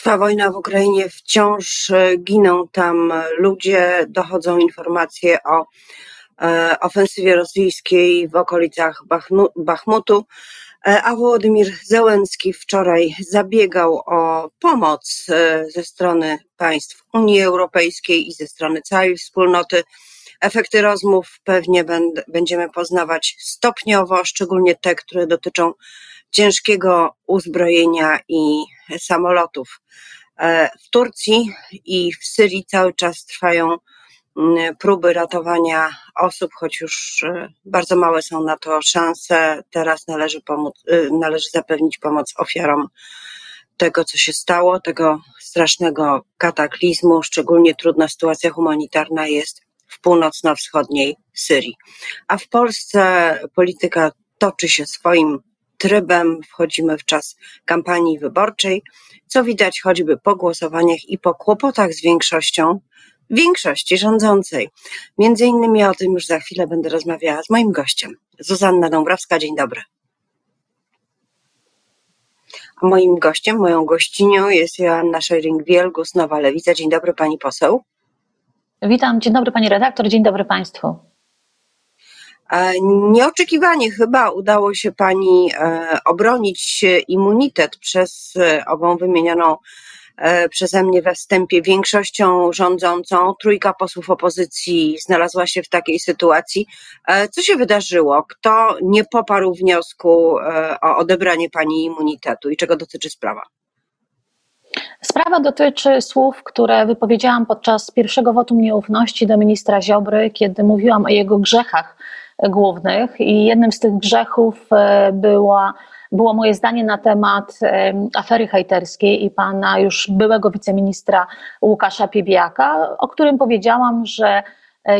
Trwa wojna w Ukrainie, wciąż e, giną tam ludzie, dochodzą informacje o e, ofensywie rosyjskiej w okolicach Bachmutu, e, a Wołodymir Zełenski wczoraj zabiegał o pomoc ze strony państw Unii Europejskiej i ze strony całej wspólnoty. Efekty rozmów pewnie będziemy poznawać stopniowo, szczególnie te, które dotyczą ciężkiego uzbrojenia i samolotów. E, w Turcji i w Syrii cały czas trwają mm, próby ratowania osób, choć już e, bardzo małe są na to szanse. Teraz należy, pomóc, e, należy zapewnić pomoc ofiarom tego, co się stało, tego strasznego kataklizmu. Szczególnie trudna sytuacja humanitarna jest w północno-wschodniej Syrii. A w Polsce polityka toczy się swoim trybem, wchodzimy w czas kampanii wyborczej, co widać choćby po głosowaniach i po kłopotach z większością, większości rządzącej. Między innymi o tym już za chwilę będę rozmawiała z moim gościem. Zuzanna Dąbrowska, dzień dobry. A moim gościem, moją gościnią jest Joanna Schering-Wielgus, Nowa Lewica. Dzień dobry pani poseł. Witam, dzień dobry pani redaktor, dzień dobry państwu. Nieoczekiwanie chyba udało się Pani e, obronić immunitet przez e, ową wymienioną e, przeze mnie we wstępie większością rządzącą. Trójka posłów opozycji znalazła się w takiej sytuacji. Co się wydarzyło? Kto nie poparł wniosku o odebranie Pani immunitetu i czego dotyczy sprawa? Sprawa dotyczy słów, które wypowiedziałam podczas pierwszego wotum nieufności do ministra Ziobry, kiedy mówiłam o jego grzechach głównych. I jednym z tych grzechów e, była, było moje zdanie na temat afery hejterskiej i pana już byłego wiceministra Łukasza Piebiaka, o którym powiedziałam, że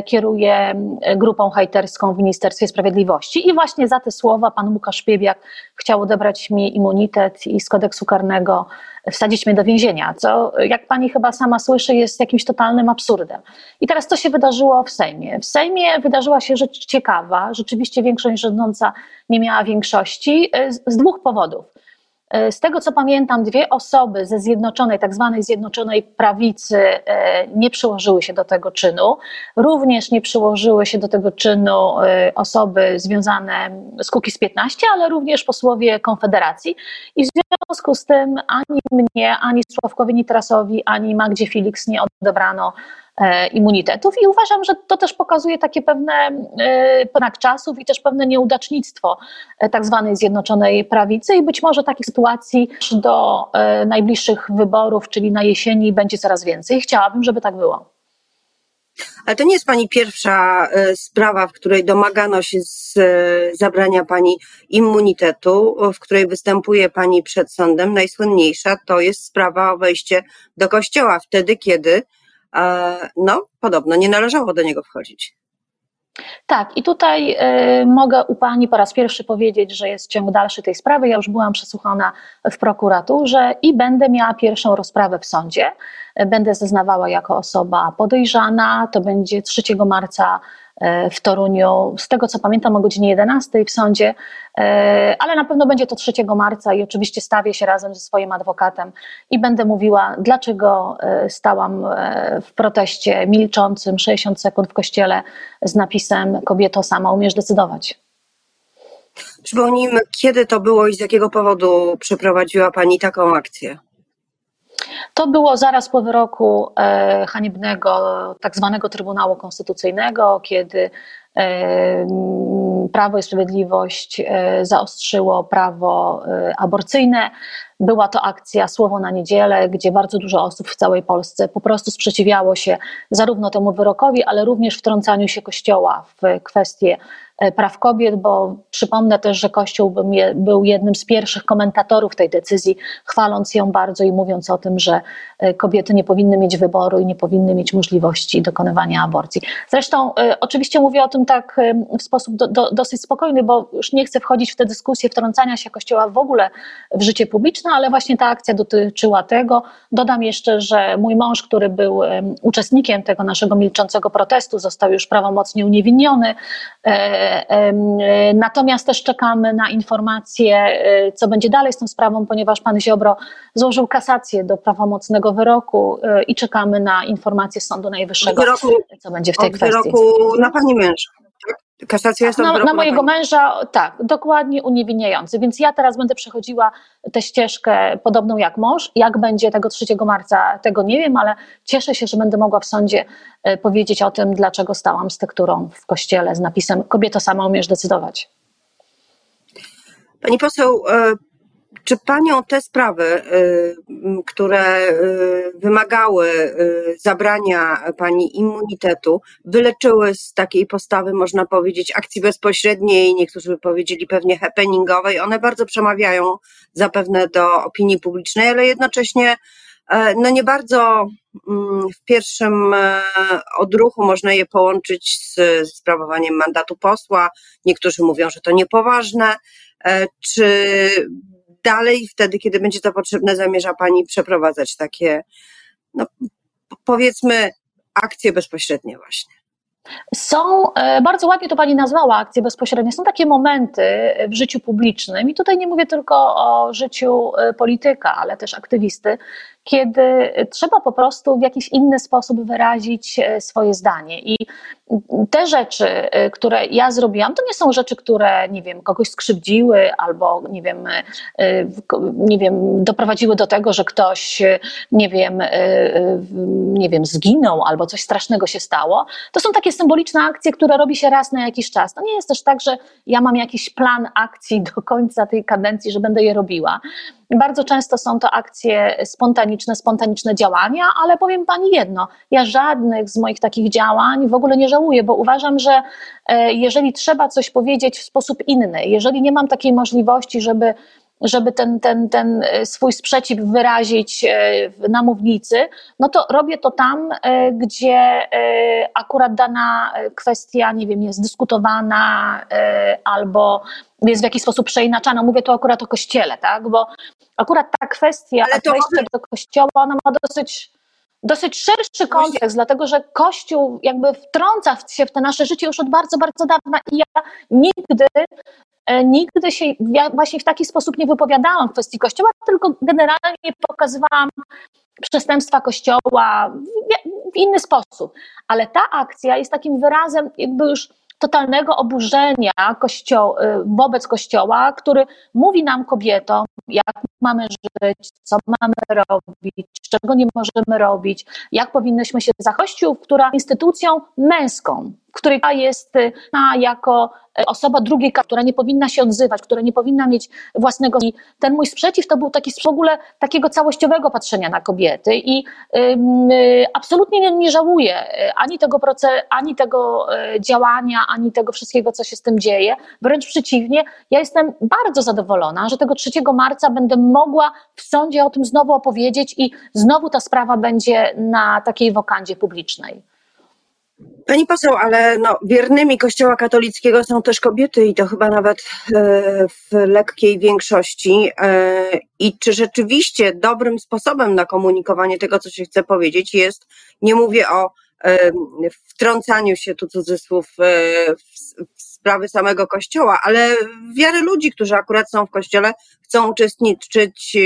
kieruje grupą hejterską w Ministerstwie Sprawiedliwości. I właśnie za te słowa pan Łukasz Piebiak chciał odebrać mi immunitet i z kodeksu karnego wsadzić mnie do więzienia, co jak pani chyba sama słyszy jest jakimś totalnym absurdem. I teraz co się wydarzyło w Sejmie? W Sejmie wydarzyła się rzecz ciekawa, rzeczywiście większość rządząca nie miała większości e, z dwóch powodów. E, z tego co pamiętam, dwie osoby ze zjednoczonej, tak zwanej zjednoczonej prawicy e, nie przyłożyły się do tego czynu. Również nie przyłożyły się do tego czynu e, osoby związane z Kukiz 15, ale również posłowie Konfederacji. I w związku z tym ani mnie, ani Sławkowi Nitrasowi, ani Magdzie Felix nie odebrano immunitetów i uważam, że to też pokazuje takie pewne znak e, czasów i też pewne nieudacznictwo e, tak zwanej Zjednoczonej Prawicy i być może takich sytuacji do najbliższych wyborów, czyli na jesieni będzie coraz więcej. Chciałabym, żeby tak było. Ale to nie jest Pani pierwsza sprawa, w której domagano się z zabrania Pani immunitetu, w której występuje Pani przed sądem. Najsłynniejsza to jest sprawa o wejście do kościoła, wtedy kiedy no podobno nie należało do niego wchodzić. Tak, i tutaj y, mogę u Pani po raz pierwszy powiedzieć, że jest ciąg dalszy tej sprawy. Ja już byłam przesłuchana w prokuraturze i będę miała pierwszą rozprawę w sądzie. Będę zeznawała jako osoba podejrzana. To będzie 3 marca E, w Toruniu, z tego co pamiętam o godzinie 11 w sądzie, e, ale na pewno będzie to 3 marca i oczywiście stawię się razem ze swoim adwokatem i będę mówiła, dlaczego e, stałam w proteście milczącym 60 sekund w kościele z napisem Kobieto sama umiesz decydować. Przypomnijmy, kiedy to było i z jakiego powodu przeprowadziła Pani taką akcję? To było zaraz po wyroku e, haniebnego tak zwanego Trybunału Konstytucyjnego, kiedy e, Prawo i Sprawiedliwość e, zaostrzyło prawo aborcyjne. Była to akcja Słowo na Niedzielę, gdzie bardzo dużo osób w całej Polsce po prostu sprzeciwiało się zarówno temu wyrokowi, ale również wtrącaniu się Kościoła w kwestie praw kobiet, bo przypomnę też, że Kościół był jednym z pierwszych komentatorów tej decyzji, chwaląc ją bardzo i mówiąc o tym, że e, kobiety nie powinny mieć wyboru i nie powinny mieć możliwości dokonywania aborcji. Zresztą e, oczywiście mówię o tym tak w sposób do, do, dosyć spokojny, bo już nie chcę wchodzić w tę dyskusję wtrącania się Kościoła w ogóle w życie publiczne, ale właśnie ta akcja dotyczyła tego. Dodam jeszcze, że mój mąż, który był uczestnikiem tego naszego milczącego protestu, został już prawomocnie uniewinniony. E, natomiast też czekamy na informacje, e, co będzie dalej z tą sprawą, ponieważ pan Ziobro złożył kasację do prawomocnego wyroku e, i czekamy na informacje Sądu Najwyższego, wyroku, co będzie w tej kwestii. wyroku na pani męża. Kasacja jest na, na mojego męża, tak, dokładnie uniewinniający. Więc ja teraz będę przechodziła tę ścieżkę podobną jak mąż. Jak będzie tego 3 marca, tego nie wiem, ale cieszę się, że będę mogła w sądzie powiedzieć o tym, dlaczego stałam z tekturą w kościele z napisem Kobieto sama umiesz decydować. Pani poseł, e, czy panią te sprawy, e, które e, wymagały zabrania pani immunitetu, wyleczyły z takiej postawy, można powiedzieć, akcji bezpośredniej, niektórzy by powiedzieli pewnie happeningowej? One bardzo przemawiają zapewne do opinii publicznej, ale jednocześnie no nie bardzo mm, w pierwszym odruchu można je połączyć z sprawowaniem mandatu posła. Niektórzy mówią, że to niepoważne. E, czy dalej wtedy, kiedy będzie to potrzebne, zamierza Pani przeprowadzać takie, no, powiedzmy, akcje bezpośrednie właśnie? Są, e, bardzo ładnie to Pani nazwała akcje bezpośrednie, są takie momenty w życiu publicznym i tutaj nie mówię tylko o życiu e, polityka, ale też aktywisty, kiedy trzeba po prostu w jakiś inny sposób wyrazić e, swoje zdanie. I te rzeczy, e, które ja zrobiłam, to nie są rzeczy, które, nie wiem, kogoś skrzywdziły albo, nie wiem, e, nie wiem, doprowadziły do tego, że ktoś, nie wiem, nie wiem, zginął albo coś strasznego się stało. To są takie symboliczne akcje, które robi się raz na jakiś czas. To nie jest też tak, że ja mam jakiś plan akcji do końca tej kadencji, że będę je robiła. Bardzo często są to akcje spontaniczne, spontaniczne działania, ale powiem Pani jedno, ja żadnych z moich takich działań w ogóle nie żałuję, bo uważam, że e, jeżeli trzeba coś powiedzieć w sposób inny, jeżeli nie mam takiej możliwości, żeby żeby ten, ten, ten e, swój sprzeciw wyrazić e, na mównicy, no to robię to tam, gdzie akurat dana kwestia, nie wiem, jest dyskutowana albo jest w jakiś sposób przeinaczana. Mówię tu akurat o kościele, tak? Bo akurat ta kwestia Ale to wejścia do kościoła, ona ma dosyć, dosyć szerszy kontekst, dlatego że Kościół jakby wtrąca się w te nasze życie już od bardzo, bardzo dawna i ja nigdy e, nigdy się właśnie w taki sposób nie wypowiadałam w kwestii Kościoła, tylko generalnie pokazywałam przestępstwa Kościoła w, inny sposób. Ale ta akcja jest takim wyrazem jakby już totalnego oburzenia kościo y, wobec Kościoła, który mówi nam kobietom, jak mamy żyć, co mamy robić, czego nie możemy robić, jak powinnyśmy się za Kościół, która instytucją męską, której jest y, jako y, osoba drugiej, która nie powinna się odzywać, która nie powinna mieć własnego. I ten mój sprzeciw to był taki w ogóle takiego całościowego patrzenia na kobiety i y, absolutnie nie, nie żałuję ani tego procesu, ani tego działania, ani tego wszystkiego, co się z tym dzieje. Wręcz przeciwnie, ja jestem bardzo zadowolona, że tego 3 marca będę mogła w sądzie o tym znowu opowiedzieć i znowu ta sprawa będzie na takiej wokandzie publicznej. Pani poseł, ale no, wiernymi Kościoła katolickiego są też kobiety i to chyba nawet e, w lekkiej większości. E, I czy rzeczywiście dobrym sposobem na komunikowanie tego, co się chce powiedzieć, jest, nie mówię o e, wtrącaniu się, tu cudzysłów, w sprawy samego Kościoła, ale wiary ludzi, którzy akurat są w Kościele, chcą uczestniczyć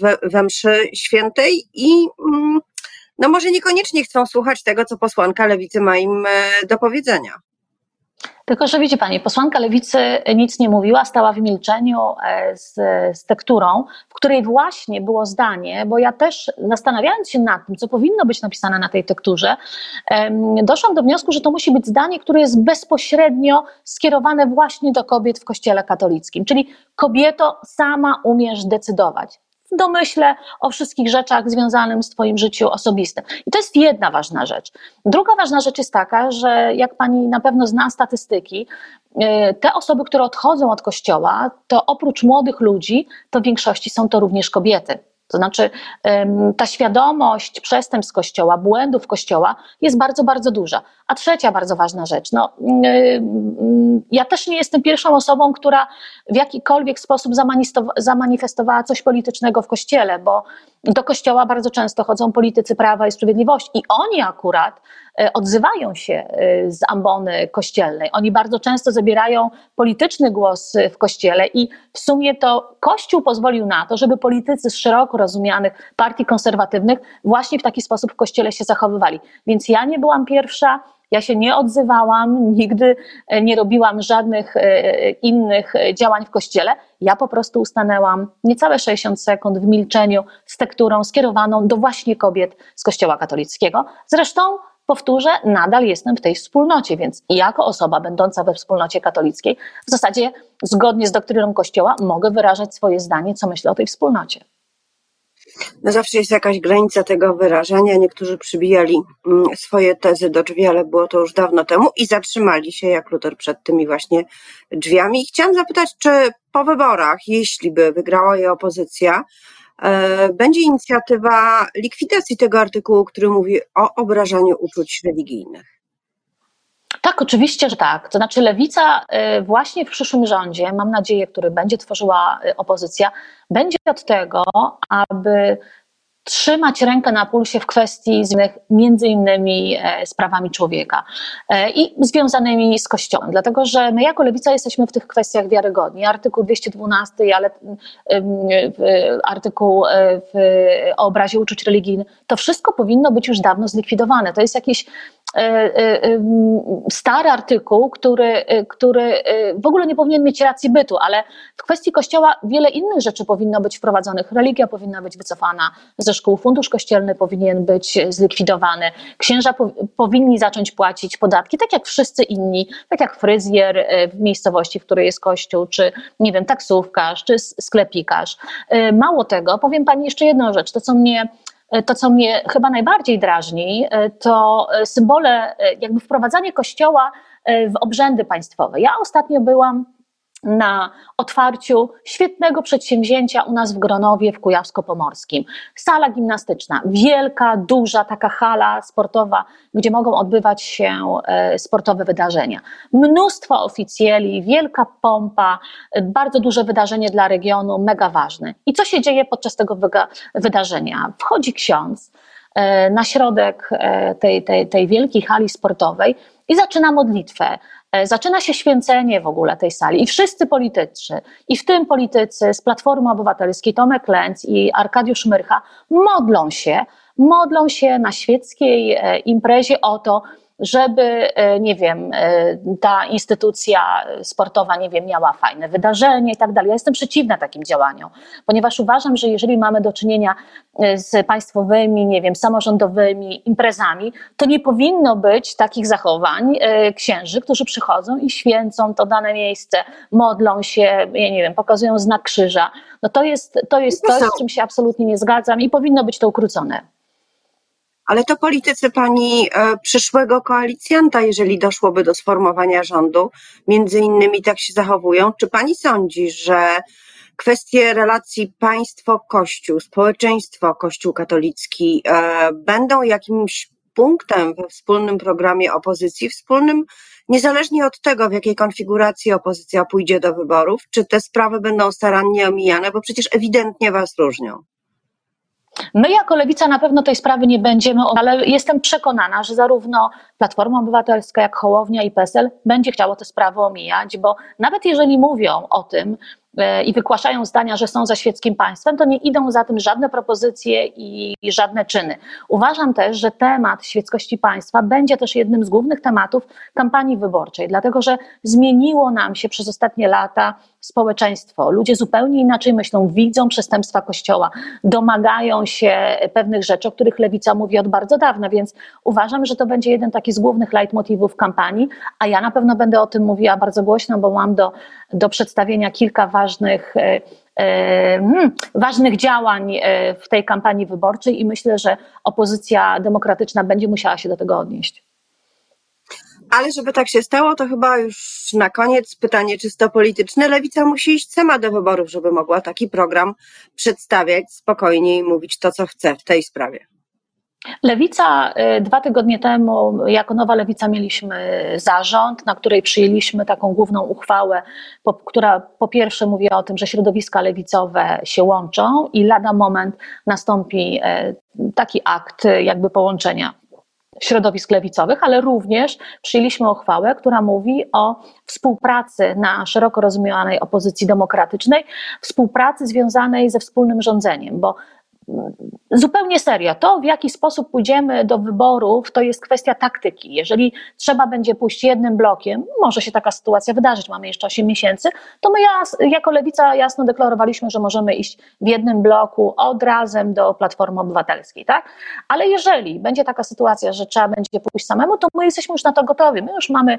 we, we mszy świętej i mm, no może niekoniecznie chcą słuchać tego, co posłanka lewicy ma im e, do powiedzenia. Tylko, że widzi Pani, posłanka lewicy nic nie mówiła, stała w milczeniu e, z, z tekturą, w której właśnie było zdanie, bo ja też zastanawiając się nad tym, co powinno być napisane na tej tekturze, doszłam do wniosku, że to musi być zdanie, które jest bezpośrednio skierowane właśnie do kobiet w Kościele katolickim. Czyli kobieto, sama umiesz decydować w domyśle o wszystkich rzeczach związanych z Twoim życiu osobistym. I to jest jedna ważna rzecz. Druga ważna rzecz jest taka, że jak Pani na pewno zna statystyki, y, te osoby, które odchodzą od kościoła, to oprócz młodych ludzi, to w większości są to również kobiety. To znaczy, ta świadomość przestępstw Kościoła, błędów Kościoła jest bardzo, bardzo duża. A trzecia bardzo ważna rzecz. No, ja też nie jestem pierwszą osobą, która w jakikolwiek sposób zamanifestowała coś politycznego w Kościele, bo do Kościoła bardzo często chodzą politycy Prawa i Sprawiedliwości i oni akurat e, odzywają się e, z ambony kościelnej. Oni bardzo często zabierają polityczny głos w Kościele i w sumie to Kościół pozwolił na to, żeby politycy z szeroko rozumianych partii konserwatywnych właśnie w taki sposób w Kościele się zachowywali. Więc ja nie byłam pierwsza, ja się nie odzywałam, nigdy e, nie robiłam żadnych e, innych działań w kościele. Ja po prostu ustanęłam niecałe 60 sekund w milczeniu z tekturą skierowaną do właśnie kobiet z Kościoła katolickiego. Zresztą powtórzę, nadal jestem w tej wspólnocie, więc jako osoba będąca we wspólnocie katolickiej, w zasadzie zgodnie z doktryną Kościoła, mogę wyrażać swoje zdanie, co myślę o tej wspólnocie no zawsze jest jakaś granica tego wyrażenia. Niektórzy przybijali mm, swoje tezy do drzwi, ale było to już dawno temu i zatrzymali się jak Luther przed tymi właśnie drzwiami. I chciałam zapytać, czy po wyborach, jeśli by wygrała je opozycja, e, będzie inicjatywa likwidacji tego artykułu, który mówi o obrażaniu uczuć religijnych? Tak, oczywiście, że tak. To znaczy, lewica y, właśnie w przyszłym rządzie, mam nadzieję, który będzie tworzyła y, opozycja, będzie od tego, aby trzymać rękę na pulsie w kwestii związanych między innymi e, sprawami człowieka e, i związanymi z Kościołem, dlatego że my jako Lewica jesteśmy w tych kwestiach wiarygodni. Artykuł 212, ale artykuł e, w, o obrazie uczuć religijnych, to wszystko powinno być już dawno zlikwidowane. To jest jakiś stary artykuł, który, który w ogóle nie powinien mieć racji bytu, ale w kwestii Kościoła wiele innych rzeczy powinno być wprowadzonych. Religia powinna być wycofana ze szkół, fundusz kościelny powinien być zlikwidowany, księża po, powinni zacząć płacić podatki, tak jak wszyscy inni, tak jak fryzjer e, w miejscowości, w której jest kościół, czy nie wiem, taksówkarz, czy sklepikarz. E, mało tego, powiem Pani jeszcze jedną rzecz, to co mnie e, to, co mnie chyba najbardziej drażni, to symbole, jakby wprowadzanie kościoła w obrzędy państwowe. Ja ostatnio byłam na otwarciu świetnego przedsięwzięcia u nas w Gronowie w Kujawsko-Pomorskim. Sala gimnastyczna, wielka, duża taka hala sportowa, gdzie mogą odbywać się e, sportowe wydarzenia. Mnóstwo oficjeli, wielka pompa, bardzo duże wydarzenie dla regionu, mega ważne. I co się dzieje podczas tego wydarzenia? Wchodzi ksiądz e, na środek e, tej, tej, tej wielkiej hali sportowej i zaczyna modlitwę. E, zaczyna się święcenie w ogóle tej sali. I wszyscy politycy, i w tym politycy z Platformy Obywatelskiej, Tomek Lenz i Arkadiusz Myrcha, modlą się, modlą się na świeckiej e, imprezie o to, żeby, e, nie wiem, e, ta instytucja sportowa, nie wiem, miała fajne wydarzenie i tak dalej. Ja jestem przeciwna takim działaniom, ponieważ uważam, że jeżeli mamy do czynienia e, z państwowymi, nie wiem, samorządowymi imprezami, to nie powinno być takich zachowań księży, którzy przychodzą i święcą to dane miejsce, modlą się, ja nie wiem, pokazują znak krzyża. No to jest, to jest coś, z czym się absolutnie nie zgadzam i powinno być to ukrócone ale to politycy pani e, przyszłego koalicjanta, jeżeli doszłoby do sformowania rządu, między innymi tak się zachowują. Czy pani sądzi, że kwestie relacji państwo-kościół, społeczeństwo kościół katolicki e, będą jakimś punktem we wspólnym programie opozycji, wspólnym niezależnie od tego, w jakiej konfiguracji opozycja pójdzie do wyborów, czy te sprawy będą starannie omijane, bo przecież ewidentnie was różnią. My jako Lewica na pewno tej sprawy nie będziemy, ale jestem przekonana, że zarówno Platforma Obywatelska, jak Hołownia i PSL będzie chciało te sprawy omijać, bo nawet jeżeli mówią o tym, i wygłaszają zdania, że są za świeckim państwem, to nie idą za tym żadne propozycje i, żadne czyny. Uważam też, że temat świeckości państwa będzie też jednym z głównych tematów kampanii wyborczej, dlatego że zmieniło nam się przez ostatnie lata społeczeństwo. Ludzie zupełnie inaczej myślą, widzą przestępstwa Kościoła, domagają się pewnych rzeczy, o których lewica mówi od bardzo dawna, więc uważam, że to będzie jeden taki z głównych leitmotywów kampanii, a ja na pewno będę o tym mówiła bardzo głośno, bo mam do, do przedstawienia kilka ważnych e, e, hmm, ważnych działań e, w tej kampanii wyborczej i myślę, że opozycja demokratyczna będzie musiała się do tego odnieść. Ale żeby tak się stało, to chyba już na koniec pytanie czysto polityczne. Lewica musi iść sama do wyborów, żeby mogła taki program przedstawiać spokojnie i mówić to, co chce w tej sprawie. Lewica y, dwa tygodnie temu, jako nowa lewica, mieliśmy zarząd, na której przyjęliśmy taką główną uchwałę, po, która po pierwsze mówi o tym, że środowiska lewicowe się łączą i lada moment nastąpi e, taki akt jakby połączenia środowisk lewicowych, ale również przyjęliśmy uchwałę, która mówi o współpracy na szeroko rozumianej opozycji demokratycznej, współpracy związanej ze wspólnym rządzeniem, bo zupełnie serio, to w jaki sposób pójdziemy do wyborów, to jest kwestia taktyki. Jeżeli trzeba będzie pójść jednym blokiem, może się taka sytuacja wydarzyć, mamy jeszcze 8 miesięcy, to my jako lewica jasno deklarowaliśmy, że możemy iść w jednym bloku od razem do Platformy Obywatelskiej, tak? Ale jeżeli będzie taka sytuacja, że trzeba będzie pójść samemu, to my jesteśmy już na to gotowi. My już mamy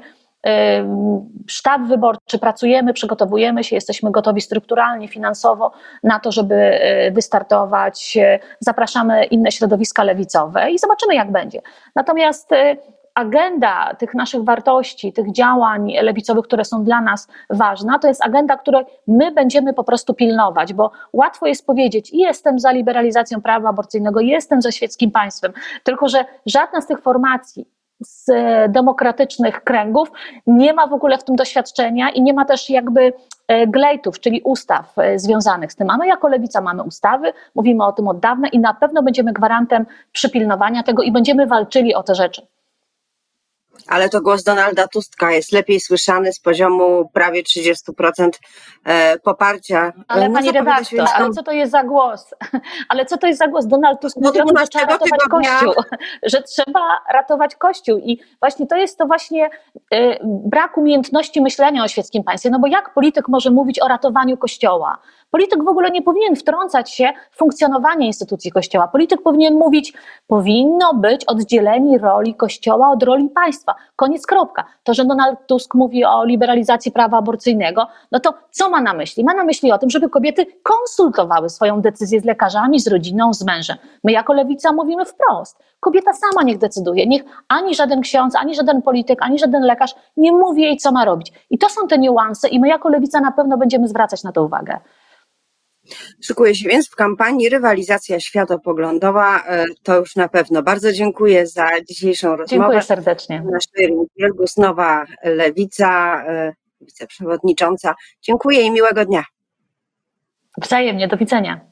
sztab wyborczy, pracujemy, przygotowujemy się, jesteśmy gotowi strukturalnie, finansowo na to, żeby y, wystartować. Zapraszamy inne środowiska lewicowe i zobaczymy, jak będzie. Natomiast y, agenda tych naszych wartości, tych działań lewicowych, które są dla nas ważne, to jest agenda, której my będziemy po prostu pilnować, bo łatwo jest powiedzieć, jestem za liberalizacją prawa aborcyjnego, jestem za świeckim państwem, tylko że żadna z tych formacji z demokratycznych kręgów nie ma w ogóle w tym doświadczenia i nie ma też jakby e, glejtów, czyli ustaw e, związanych z tym. A my jako lewica mamy ustawy, mówimy o tym od dawna i na pewno będziemy gwarantem przypilnowania tego i będziemy walczyli o te rzeczy ale to głos Donalda Tuska jest lepiej słyszany z poziomu prawie 30% e, poparcia. Ale no, pani redaktor, ale co to jest za głos? Ale co to jest za głos? Donald Tusk mówi o tym, że trzeba ratować Kościół, że trzeba ratować Kościół i właśnie to jest to właśnie e, brak umiejętności myślenia o świeckim państwie, no bo jak polityk może mówić o ratowaniu Kościoła? Polityk w ogóle nie powinien wtrącać się w funkcjonowanie instytucji Kościoła. Polityk powinien mówić, powinno być oddzielenie roli Kościoła od roli państwa. Koniec, kropka. To, że Donald Tusk mówi o liberalizacji prawa aborcyjnego, no to co ma na myśli? Ma na myśli o tym, żeby kobiety konsultowały swoją decyzję z lekarzami, z rodziną, z mężem. My jako lewica mówimy wprost. Kobieta sama niech decyduje. Niech ani żaden ksiądz, ani żaden polityk, ani żaden lekarz nie mówi jej, co ma robić. I to są te niuanse i my jako lewica na pewno będziemy zwracać na to uwagę. Szykuje się więc w kampanii rywalizacja światopoglądowa. E, to już na pewno. Bardzo dziękuję za dzisiejszą rozmowę. Dziękuję serdecznie. Nasz Wielgus, nowa lewica, e, wiceprzewodnicząca. Dziękuję i miłego dnia. Wzajemnie, do widzenia.